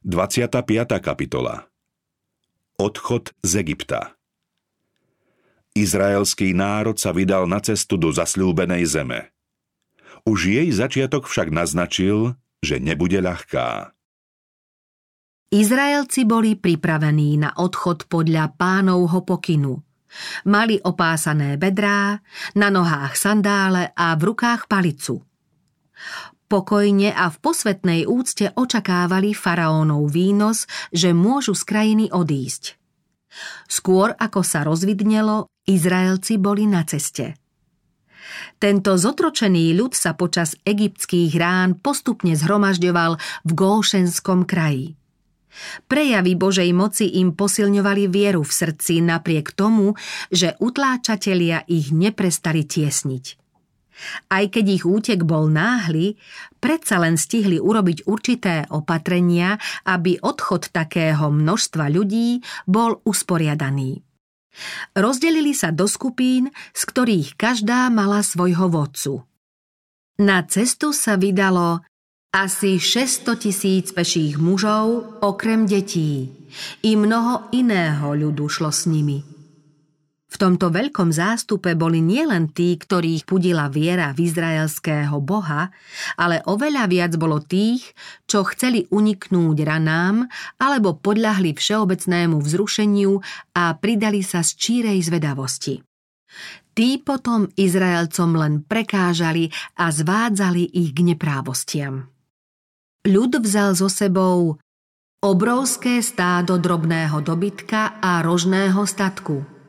25. kapitola Odchod z Egypta Izraelský národ sa vydal na cestu do zasľúbenej zeme. Už jej začiatok však naznačil, že nebude ľahká. Izraelci boli pripravení na odchod podľa pánovho pokynu. Mali opásané bedrá, na nohách sandále a v rukách palicu. Pokojne a v posvetnej úcte očakávali faraónov výnos, že môžu z krajiny odísť. Skôr ako sa rozvidnelo, Izraelci boli na ceste. Tento zotročený ľud sa počas egyptských rán postupne zhromažďoval v Góšenskom kraji. Prejavy Božej moci im posilňovali vieru v srdci napriek tomu, že utláčatelia ich neprestali tiesniť. Aj keď ich útek bol náhly, predsa len stihli urobiť určité opatrenia, aby odchod takého množstva ľudí bol usporiadaný. Rozdelili sa do skupín, z ktorých každá mala svojho vodcu. Na cestu sa vydalo asi 600 tisíc peších mužov, okrem detí. I mnoho iného ľudu šlo s nimi – v tomto veľkom zástupe boli nielen tí, ktorých pudila viera v izraelského boha, ale oveľa viac bolo tých, čo chceli uniknúť ranám alebo podľahli všeobecnému vzrušeniu a pridali sa z čírej zvedavosti. Tí potom Izraelcom len prekážali a zvádzali ich k neprávostiam. Ľud vzal so sebou obrovské stádo drobného dobytka a rožného statku –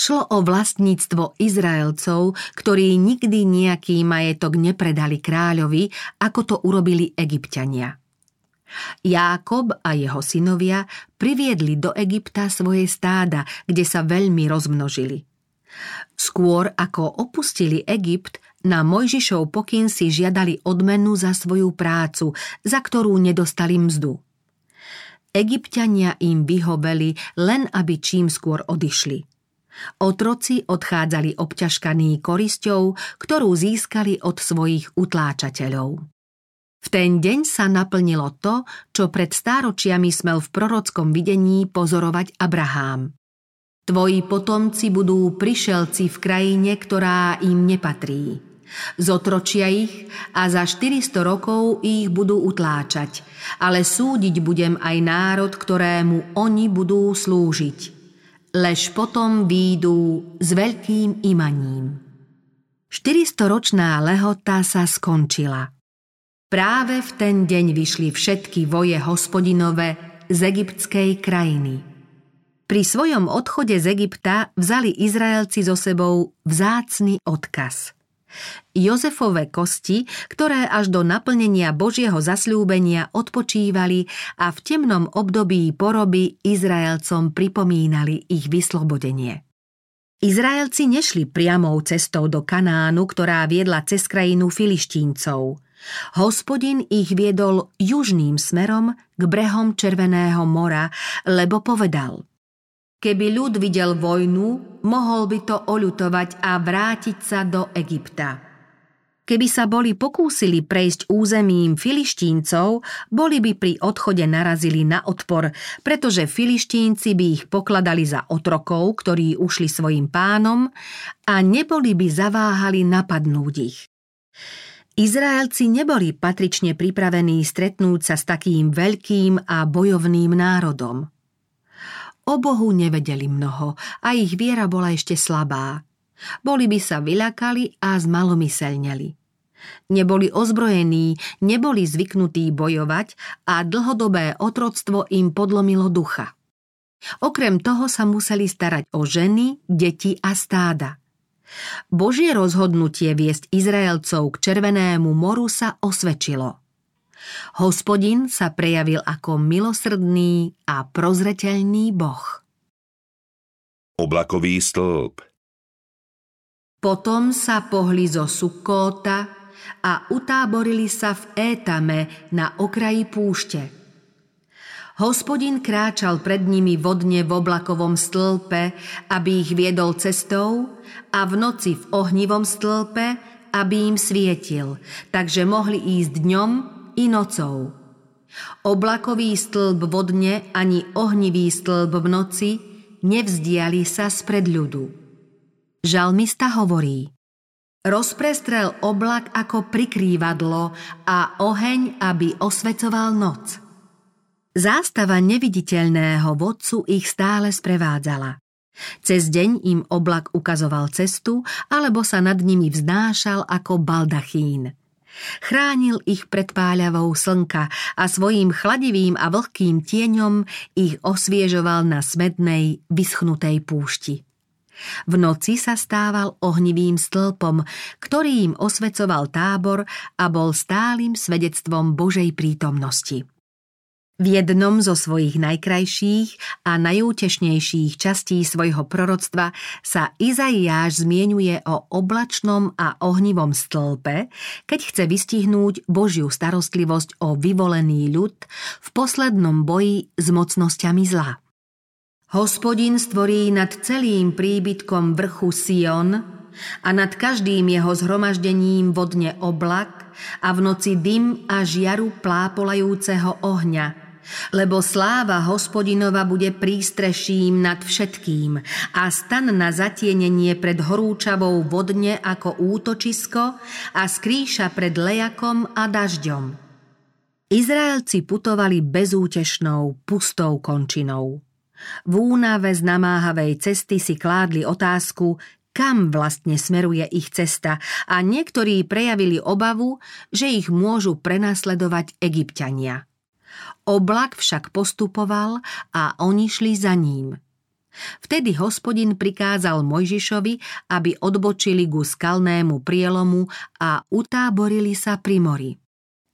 Šlo o vlastníctvo Izraelcov, ktorí nikdy nejaký majetok nepredali kráľovi, ako to urobili egyptiania. Jákob a jeho synovia priviedli do Egypta svoje stáda, kde sa veľmi rozmnožili. Skôr ako opustili Egypt, na Mojžišov pokyn si žiadali odmenu za svoju prácu, za ktorú nedostali mzdu. Egyptiania im vyhoveli, len aby čím skôr odišli. Otroci odchádzali obťažkaní korisťou, ktorú získali od svojich utláčateľov. V ten deň sa naplnilo to, čo pred stáročiami smel v prorockom videní pozorovať Abrahám. Tvoji potomci budú prišelci v krajine, ktorá im nepatrí. Zotročia ich a za 400 rokov ich budú utláčať, ale súdiť budem aj národ, ktorému oni budú slúžiť lež potom výjdu s veľkým imaním. 400-ročná lehota sa skončila. Práve v ten deň vyšli všetky voje hospodinové z egyptskej krajiny. Pri svojom odchode z Egypta vzali Izraelci so sebou vzácny odkaz – Jozefové kosti, ktoré až do naplnenia Božieho zasľúbenia odpočívali a v temnom období poroby Izraelcom pripomínali ich vyslobodenie. Izraelci nešli priamou cestou do Kanánu, ktorá viedla cez krajinu Filištíncov. Hospodin ich viedol južným smerom k brehom Červeného mora, lebo povedal – Keby ľud videl vojnu, mohol by to oľutovať a vrátiť sa do Egypta. Keby sa boli pokúsili prejsť územím filištíncov, boli by pri odchode narazili na odpor, pretože filištínci by ich pokladali za otrokov, ktorí ušli svojim pánom a neboli by zaváhali napadnúť ich. Izraelci neboli patrične pripravení stretnúť sa s takým veľkým a bojovným národom. O Bohu nevedeli mnoho a ich viera bola ešte slabá. Boli by sa vyľakali a zmalomyselneli. Neboli ozbrojení, neboli zvyknutí bojovať a dlhodobé otroctvo im podlomilo ducha. Okrem toho sa museli starať o ženy, deti a stáda. Božie rozhodnutie viesť Izraelcov k Červenému moru sa osvedčilo. Hospodin sa prejavil ako milosrdný a prozreteľný boh. Oblakový stĺp Potom sa pohli zo Sukóta a utáborili sa v Étame na okraji púšte. Hospodin kráčal pred nimi vodne v oblakovom stĺpe, aby ich viedol cestou a v noci v ohnivom stĺpe, aby im svietil, takže mohli ísť dňom i nocou. Oblakový stĺb vodne ani ohnivý stĺb v noci nevzdiali sa spred ľudu. Žalmista hovorí Rozprestrel oblak ako prikrývadlo a oheň, aby osvecoval noc. Zástava neviditeľného vodcu ich stále sprevádzala. Cez deň im oblak ukazoval cestu, alebo sa nad nimi vznášal ako baldachín. Chránil ich pred páľavou slnka a svojím chladivým a vlhkým tieňom ich osviežoval na smednej, vyschnutej púšti. V noci sa stával ohnivým stĺpom, ktorý im osvecoval tábor a bol stálym svedectvom Božej prítomnosti. V jednom zo svojich najkrajších a najútešnejších častí svojho proroctva sa Izaiáš zmienuje o oblačnom a ohnivom stĺpe, keď chce vystihnúť Božiu starostlivosť o vyvolený ľud v poslednom boji s mocnosťami zla. Hospodin stvorí nad celým príbytkom vrchu Sion a nad každým jeho zhromaždením vodne oblak a v noci dym a žiaru plápolajúceho ohňa – lebo sláva hospodinova bude prístreším nad všetkým a stan na zatienenie pred horúčavou vodne ako útočisko a skrýša pred lejakom a dažďom. Izraelci putovali bezútešnou, pustou končinou. V únave z namáhavej cesty si kládli otázku, kam vlastne smeruje ich cesta a niektorí prejavili obavu, že ich môžu prenasledovať egyptiania. Oblak však postupoval a oni šli za ním. Vtedy hospodin prikázal Mojžišovi, aby odbočili ku skalnému prielomu a utáborili sa pri mori.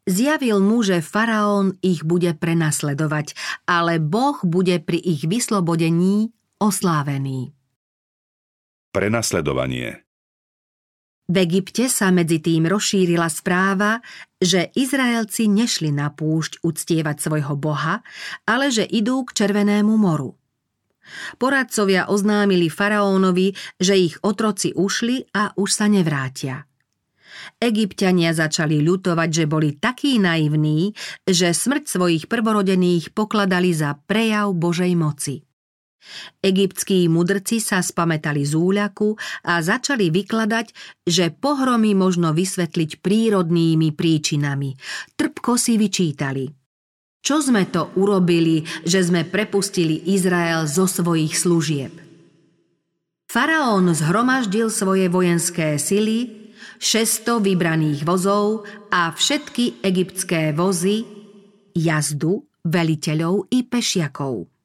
Zjavil mu, že faraón ich bude prenasledovať, ale Boh bude pri ich vyslobodení oslávený. Prenasledovanie v Egypte sa medzi tým rozšírila správa, že Izraelci nešli na púšť uctievať svojho boha, ale že idú k Červenému moru. Poradcovia oznámili faraónovi, že ich otroci ušli a už sa nevrátia. Egyptiania začali ľutovať, že boli takí naivní, že smrť svojich prvorodených pokladali za prejav Božej moci. Egyptskí mudrci sa spametali z úľaku a začali vykladať, že pohromy možno vysvetliť prírodnými príčinami. Trpko si vyčítali. Čo sme to urobili, že sme prepustili Izrael zo svojich služieb? Faraón zhromaždil svoje vojenské sily, 600 vybraných vozov a všetky egyptské vozy, jazdu, veliteľov i pešiakov.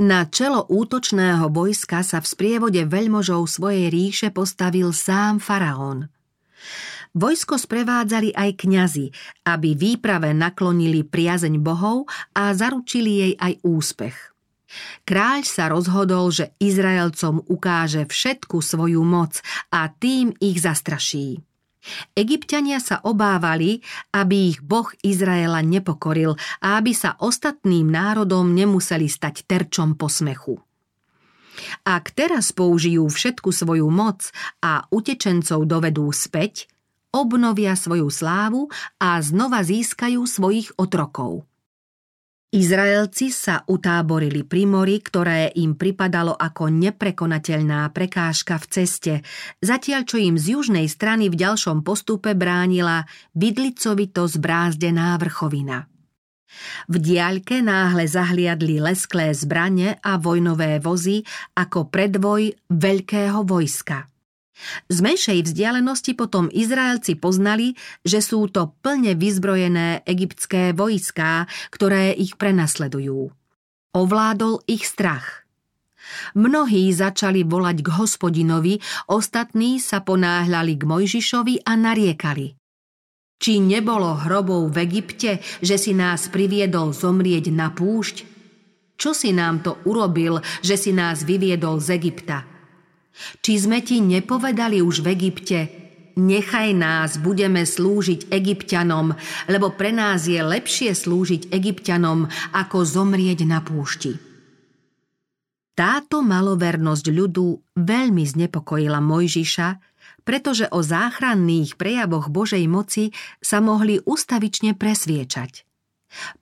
Na čelo útočného vojska sa v sprievode veľmožov svojej ríše postavil sám faraón. Vojsko sprevádzali aj kňazi, aby výprave naklonili priazeň bohov a zaručili jej aj úspech. Kráľ sa rozhodol, že Izraelcom ukáže všetku svoju moc a tým ich zastraší. Egyptiania sa obávali, aby ich boh Izraela nepokoril a aby sa ostatným národom nemuseli stať terčom posmechu. Ak teraz použijú všetku svoju moc a utečencov dovedú späť, obnovia svoju slávu a znova získajú svojich otrokov. Izraelci sa utáborili pri mori, ktoré im pripadalo ako neprekonateľná prekážka v ceste, zatiaľ čo im z južnej strany v ďalšom postupe bránila vidlicovito zbrázdená vrchovina. V diaľke náhle zahliadli lesklé zbrane a vojnové vozy ako predvoj veľkého vojska. Z menšej vzdialenosti potom Izraelci poznali, že sú to plne vyzbrojené egyptské vojská, ktoré ich prenasledujú. Ovládol ich strach. Mnohí začali volať k hospodinovi, ostatní sa ponáhľali k Mojžišovi a nariekali. Či nebolo hrobov v Egypte, že si nás priviedol zomrieť na púšť? Čo si nám to urobil, že si nás vyviedol z Egypta? Či sme ti nepovedali už v Egypte, nechaj nás, budeme slúžiť egyptianom, lebo pre nás je lepšie slúžiť egyptianom, ako zomrieť na púšti. Táto malovernosť ľudu veľmi znepokojila Mojžiša, pretože o záchranných prejavoch Božej moci sa mohli ustavične presviečať.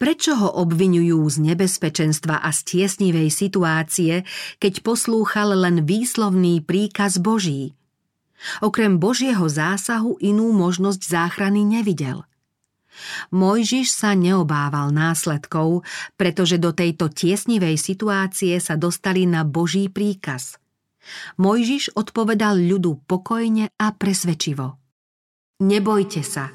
Prečo ho obvinujú z nebezpečenstva a z tiesnivej situácie, keď poslúchal len výslovný príkaz Boží? Okrem Božieho zásahu inú možnosť záchrany nevidel. Mojžiš sa neobával následkov, pretože do tejto tiesnivej situácie sa dostali na Boží príkaz. Mojžiš odpovedal ľudu pokojne a presvedčivo. Nebojte sa,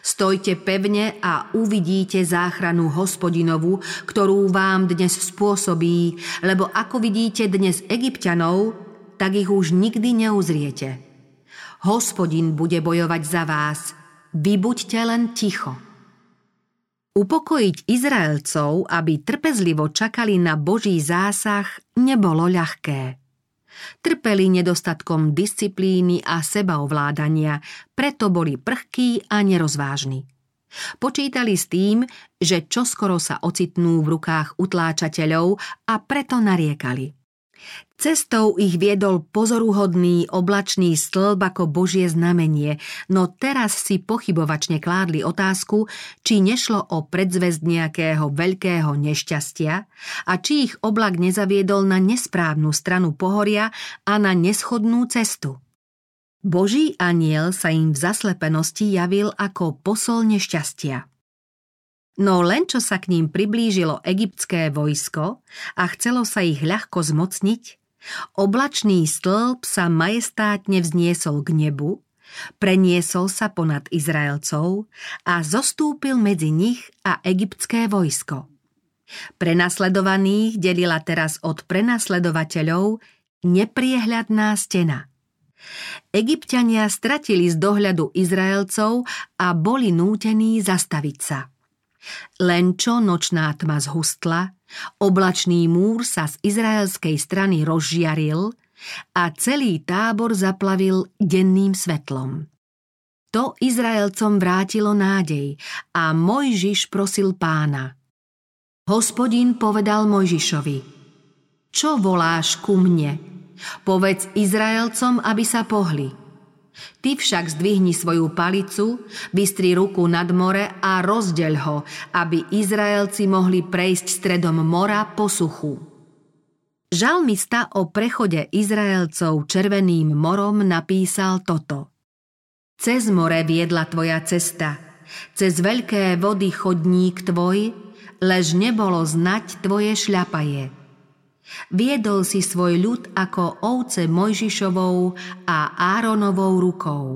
Stojte pevne a uvidíte záchranu hospodinovu, ktorú vám dnes spôsobí, lebo ako vidíte dnes egyptianov, tak ich už nikdy neuzriete. Hospodin bude bojovať za vás, vy buďte len ticho. Upokojiť Izraelcov, aby trpezlivo čakali na Boží zásah, nebolo ľahké. Trpeli nedostatkom disciplíny a sebaovládania, preto boli prchkí a nerozvážni. Počítali s tým, že čoskoro sa ocitnú v rukách utláčateľov a preto nariekali. Cestou ich viedol pozoruhodný oblačný stĺb ako Božie znamenie, no teraz si pochybovačne kládli otázku, či nešlo o predzvesť nejakého veľkého nešťastia a či ich oblak nezaviedol na nesprávnu stranu pohoria a na neschodnú cestu. Boží aniel sa im v zaslepenosti javil ako posol nešťastia. No len čo sa k ním priblížilo egyptské vojsko a chcelo sa ich ľahko zmocniť, oblačný stĺp sa majestátne vzniesol k nebu, preniesol sa ponad Izraelcov a zostúpil medzi nich a egyptské vojsko. Prenasledovaných delila teraz od prenasledovateľov nepriehľadná stena. Egyptiania stratili z dohľadu Izraelcov a boli nútení zastaviť sa. Len čo nočná tma zhustla, oblačný múr sa z izraelskej strany rozžiaril a celý tábor zaplavil denným svetlom. To Izraelcom vrátilo nádej a Mojžiš prosil pána. Hospodin povedal Mojžišovi, čo voláš ku mne? Povedz Izraelcom, aby sa pohli – Ty však zdvihni svoju palicu, bystri ruku nad more a rozdeľ ho, aby Izraelci mohli prejsť stredom mora po suchu. Žalmista o prechode Izraelcov Červeným morom napísal toto. Cez more viedla tvoja cesta, cez veľké vody chodník tvoj, lež nebolo znať tvoje šľapaje. Viedol si svoj ľud ako ovce Mojžišovou a Áronovou rukou.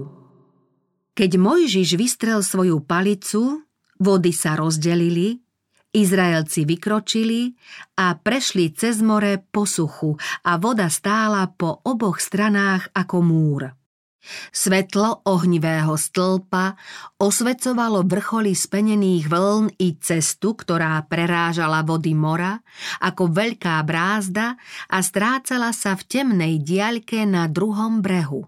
Keď Mojžiš vystrel svoju palicu, vody sa rozdelili, Izraelci vykročili a prešli cez more po suchu a voda stála po oboch stranách ako múr. Svetlo ohnivého stĺpa osvecovalo vrcholy spenených vln i cestu, ktorá prerážala vody mora, ako veľká brázda a strácala sa v temnej diaľke na druhom brehu.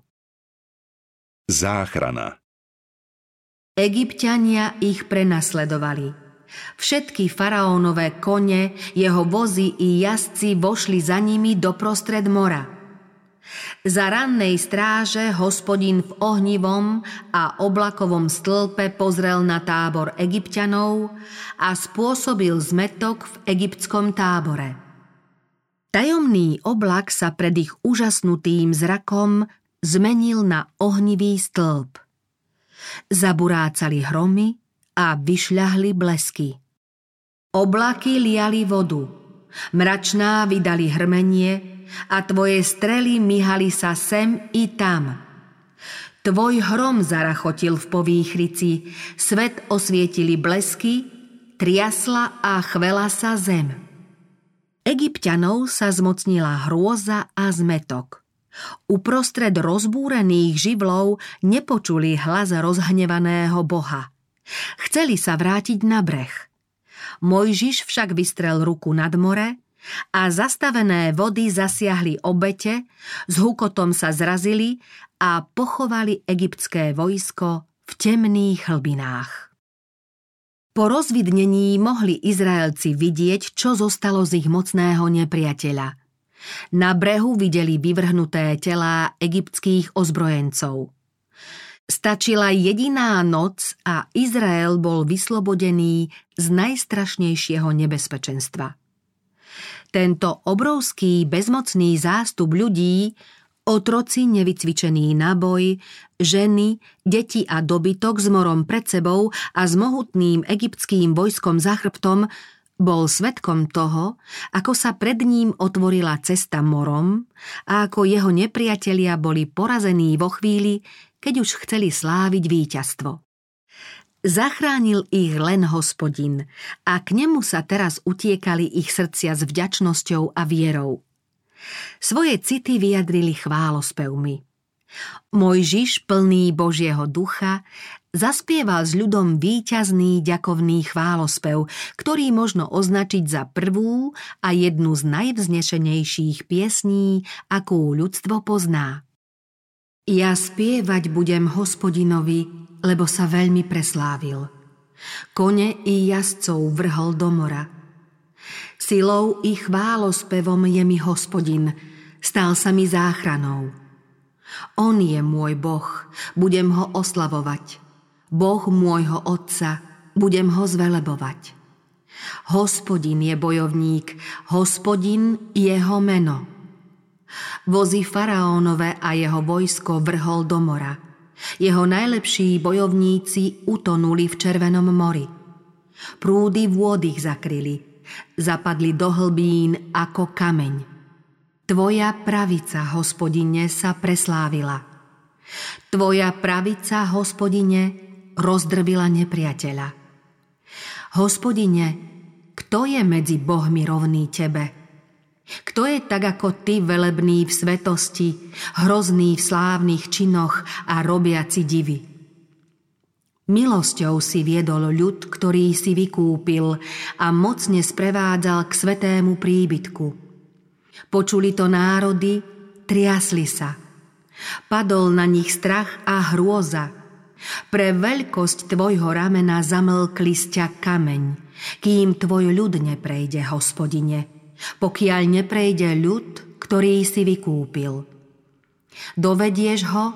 Záchrana Egyptiania ich prenasledovali. Všetky faraónové kone, jeho vozy i jazdci vošli za nimi do prostred mora – za rannej stráže hospodin v ohnivom a oblakovom stĺpe pozrel na tábor egyptianov a spôsobil zmetok v egyptskom tábore. Tajomný oblak sa pred ich úžasnutým zrakom zmenil na ohnivý stĺp. Zaburácali hromy a vyšľahli blesky. Oblaky liali vodu, mračná vydali hrmenie, a tvoje strely myhali sa sem i tam. Tvoj hrom zarachotil v povýchrici, svet osvietili blesky, triasla a chvela sa zem. Egyptianov sa zmocnila hrôza a zmetok. Uprostred rozbúrených živlov nepočuli hlas rozhnevaného boha. Chceli sa vrátiť na breh. Mojžiš však vystrel ruku nad more a zastavené vody zasiahli obete, s hukotom sa zrazili a pochovali egyptské vojsko v temných hlbinách. Po rozvidnení mohli Izraelci vidieť, čo zostalo z ich mocného nepriateľa. Na brehu videli vyvrhnuté telá egyptských ozbrojencov. Stačila jediná noc a Izrael bol vyslobodený z najstrašnejšieho nebezpečenstva. Tento obrovský bezmocný zástup ľudí, otroci nevycvičený na boj, ženy, deti a dobytok s morom pred sebou a s mohutným egyptským vojskom za chrbtom, bol svetkom toho, ako sa pred ním otvorila cesta morom a ako jeho nepriatelia boli porazení vo chvíli, keď už chceli sláviť víťazstvo. Zachránil ich len hospodin a k nemu sa teraz utiekali ich srdcia s vďačnosťou a vierou. Svoje city vyjadrili chválospevmi. Mojžiš, plný Božieho ducha, zaspieval s ľudom výťazný ďakovný chválospev, ktorý možno označiť za prvú a jednu z najvznešenejších piesní, akú ľudstvo pozná. Ja spievať budem hospodinovi, lebo sa veľmi preslávil. Kone i jazdcov vrhol do mora. Silou i chválospevom je mi hospodin, stal sa mi záchranou. On je môj Boh, budem ho oslavovať. Boh môjho Otca, budem ho zvelebovať. Hospodin je bojovník, hospodin jeho meno. Vozy faraónové a jeho vojsko vrhol do mora – jeho najlepší bojovníci utonuli v Červenom mori. Prúdy vôd ich zakryli, zapadli do hlbín ako kameň. Tvoja pravica, hospodine, sa preslávila. Tvoja pravica, hospodine, rozdrvila nepriateľa. Hospodine, kto je medzi bohmi rovný tebe? Kto je tak ako ty velebný v svetosti, hrozný v slávnych činoch a robiaci divy? Milosťou si viedol ľud, ktorý si vykúpil a mocne sprevádzal k svetému príbytku. Počuli to národy, triasli sa. Padol na nich strach a hrôza. Pre veľkosť tvojho ramena zamlkli sťa kameň, kým tvoj ľud neprejde, hospodine – pokiaľ neprejde ľud, ktorý si vykúpil. Dovedieš ho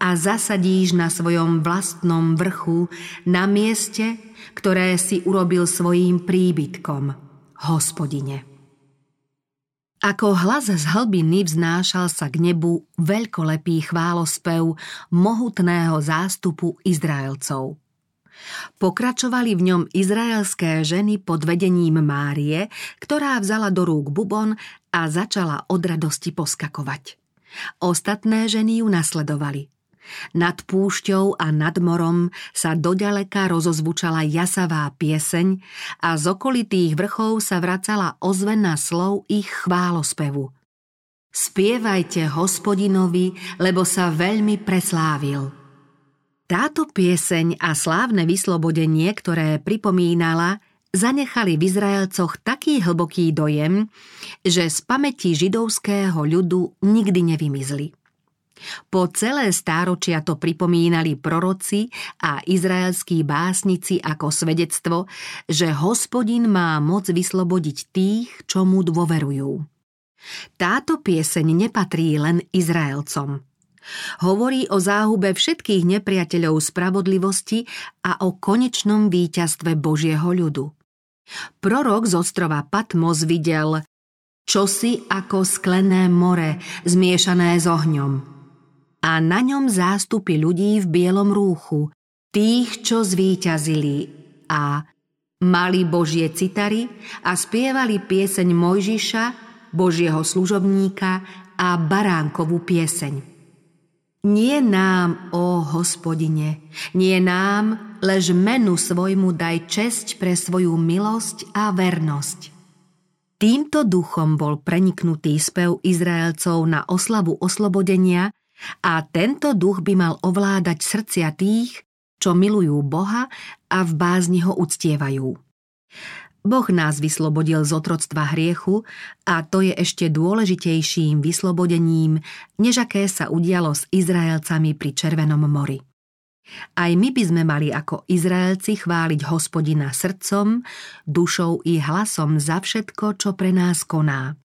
a zasadíš na svojom vlastnom vrchu na mieste, ktoré si urobil svojím príbytkom, hospodine. Ako hlas z hlbiny vznášal sa k nebu veľkolepý chválospev mohutného zástupu Izraelcov – Pokračovali v ňom izraelské ženy pod vedením Márie, ktorá vzala do rúk bubon a začala od radosti poskakovať. Ostatné ženy ju nasledovali. Nad púšťou a nad morom sa doďaleka rozozvučala jasavá pieseň a z okolitých vrchov sa vracala ozvena slov ich chválospevu. Spievajte hospodinovi, lebo sa veľmi preslávil – táto pieseň a slávne vyslobodenie, ktoré pripomínala, zanechali v Izraelcoch taký hlboký dojem, že z pamäti židovského ľudu nikdy nevymizli. Po celé stáročia to pripomínali proroci a izraelskí básnici ako svedectvo, že hospodin má moc vyslobodiť tých, čo mu dôverujú. Táto pieseň nepatrí len Izraelcom – Hovorí o záhube všetkých nepriateľov spravodlivosti a o konečnom víťazstve Božieho ľudu. Prorok z ostrova Patmos videl čosi ako sklené more zmiešané s ohňom. A na ňom zástupy ľudí v bielom rúchu, tých, čo zvíťazili a mali Božie citary a spievali pieseň Mojžiša, Božieho služobníka a baránkovú pieseň. Nie nám, ó hospodine, nie nám, lež menu svojmu daj česť pre svoju milosť a vernosť. Týmto duchom bol preniknutý spev Izraelcov na oslavu oslobodenia a tento duch by mal ovládať srdcia tých, čo milujú Boha a v bázni ho uctievajú. Boh nás vyslobodil z otroctva hriechu a to je ešte dôležitejším vyslobodením, než aké sa udialo s Izraelcami pri Červenom mori. Aj my by sme mali ako Izraelci chváliť hospodina srdcom, dušou i hlasom za všetko, čo pre nás koná.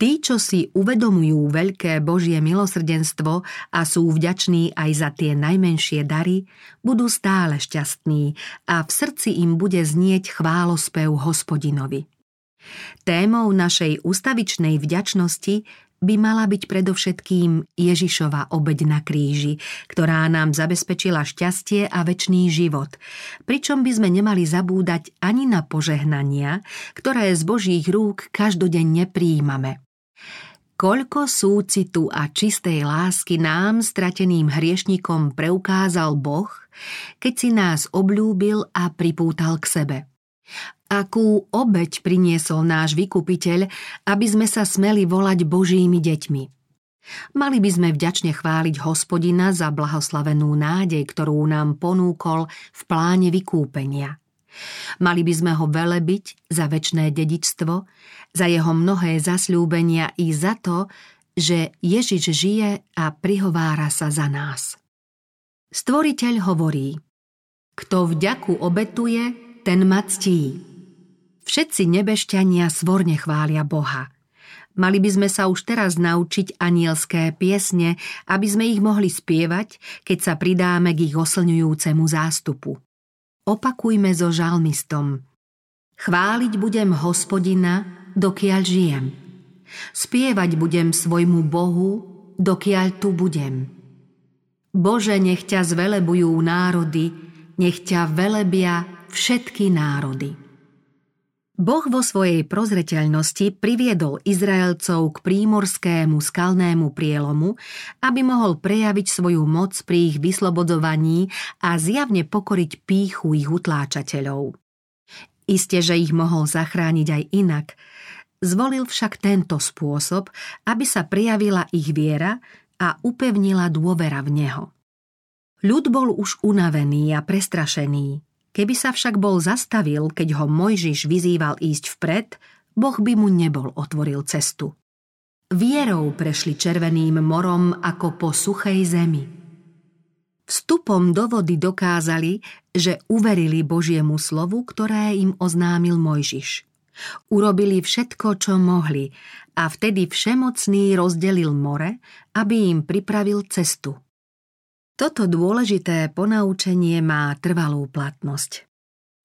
Tí, čo si uvedomujú veľké Božie milosrdenstvo a sú vďační aj za tie najmenšie dary, budú stále šťastní a v srdci im bude znieť chválospev hospodinovi. Témou našej ustavičnej vďačnosti by mala byť predovšetkým Ježišova obeď na kríži, ktorá nám zabezpečila šťastie a väčší život, pričom by sme nemali zabúdať ani na požehnania, ktoré z Božích rúk každodenne prijímame. Koľko súcitu a čistej lásky nám, strateným hriešnikom, preukázal Boh, keď si nás obľúbil a pripútal k sebe. Akú obeď priniesol náš vykupiteľ, aby sme sa smeli volať Božími deťmi. Mali by sme vďačne chváliť hospodina za blahoslavenú nádej, ktorú nám ponúkol v pláne vykúpenia. Mali by sme ho velebiť za väčné dedičstvo, za jeho mnohé zasľúbenia i za to, že Ježiš žije a prihovára sa za nás. Stvoriteľ hovorí, kto vďaku obetuje, ten ma ctí. Všetci nebešťania svorne chvália Boha. Mali by sme sa už teraz naučiť anielské piesne, aby sme ich mohli spievať, keď sa pridáme k ich oslňujúcemu zástupu. Opakujme so žalmistom. Chváliť budem hospodina, dokiaľ žijem. Spievať budem svojmu Bohu, dokiaľ tu budem. Bože, nech ťa zvelebujú národy, nech ťa velebia všetky národy. Boh vo svojej prozreteľnosti priviedol Izraelcov k prímorskému skalnému prielomu, aby mohol prejaviť svoju moc pri ich vyslobodovaní a zjavne pokoriť píchu ich utláčateľov. Isté, že ich mohol zachrániť aj inak, zvolil však tento spôsob, aby sa prijavila ich viera a upevnila dôvera v Neho. Ľud bol už unavený a prestrašený, Keby sa však bol zastavil, keď ho Mojžiš vyzýval ísť vpred, Boh by mu nebol otvoril cestu. Vierou prešli červeným morom ako po suchej zemi. Vstupom do vody dokázali, že uverili Božiemu slovu, ktoré im oznámil Mojžiš. Urobili všetko, čo mohli a vtedy všemocný rozdelil more, aby im pripravil cestu. Toto dôležité ponaučenie má trvalú platnosť.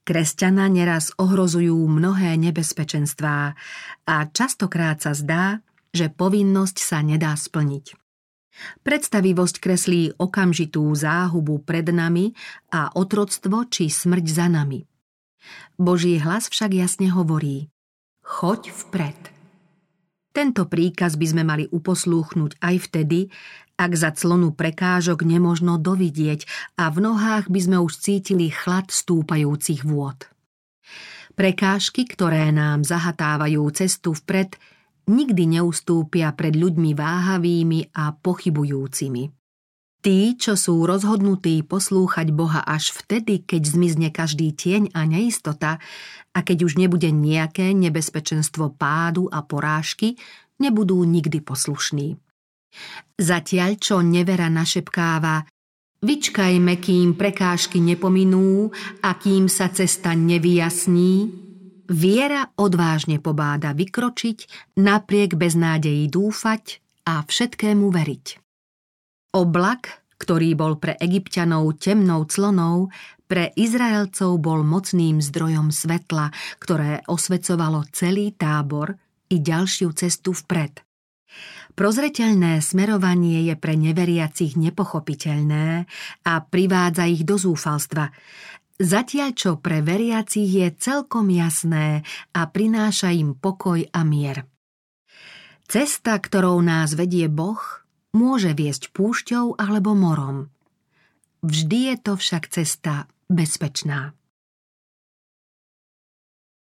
Kresťana neraz ohrozujú mnohé nebezpečenstvá a častokrát sa zdá, že povinnosť sa nedá splniť. Predstavivosť kreslí okamžitú záhubu pred nami a otroctvo či smrť za nami. Boží hlas však jasne hovorí Choď vpred. Tento príkaz by sme mali uposlúchnuť aj vtedy, ak za clonu prekážok nemožno dovidieť a v nohách by sme už cítili chlad stúpajúcich vôd. Prekážky, ktoré nám zahatávajú cestu vpred, nikdy neustúpia pred ľuďmi váhavými a pochybujúcimi. Tí, čo sú rozhodnutí poslúchať Boha až vtedy, keď zmizne každý tieň a neistota a keď už nebude nejaké nebezpečenstvo pádu a porážky, nebudú nikdy poslušní. Zatiaľ, čo nevera našepkáva, vyčkajme, kým prekážky nepominú a kým sa cesta nevyjasní, viera odvážne pobáda vykročiť, napriek beznádeji dúfať a všetkému veriť. Oblak, ktorý bol pre egyptianov temnou clonou, pre Izraelcov bol mocným zdrojom svetla, ktoré osvecovalo celý tábor i ďalšiu cestu vpred. Prozreteľné smerovanie je pre neveriacich nepochopiteľné a privádza ich do zúfalstva, zatiaľ čo pre veriacich je celkom jasné a prináša im pokoj a mier. Cesta, ktorou nás vedie Boh, môže viesť púšťou alebo morom. Vždy je to však cesta bezpečná.